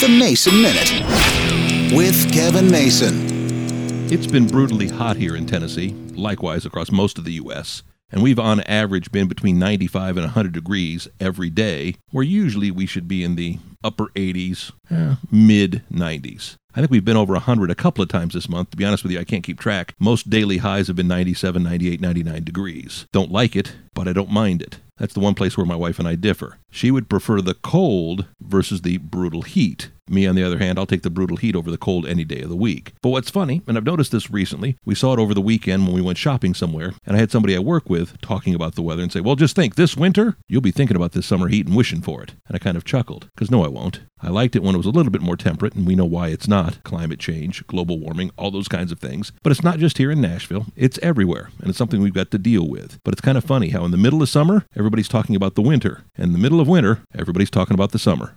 The Mason Minute with Kevin Mason. It's been brutally hot here in Tennessee, likewise across most of the U.S., and we've on average been between 95 and 100 degrees every day, where usually we should be in the upper 80s, eh, mid 90s. I think we've been over 100 a couple of times this month. To be honest with you, I can't keep track. Most daily highs have been 97, 98, 99 degrees. Don't like it, but I don't mind it. That's the one place where my wife and I differ. She would prefer the cold versus the brutal heat. Me, on the other hand, I'll take the brutal heat over the cold any day of the week. But what's funny, and I've noticed this recently, we saw it over the weekend when we went shopping somewhere, and I had somebody I work with talking about the weather and say, Well, just think, this winter, you'll be thinking about this summer heat and wishing for it. And I kind of chuckled, because no, I won't. I liked it when it was a little bit more temperate, and we know why it's not climate change, global warming, all those kinds of things. But it's not just here in Nashville, it's everywhere, and it's something we've got to deal with. But it's kind of funny how in the middle of summer, everybody's talking about the winter, and the of winter, everybody's talking about the summer.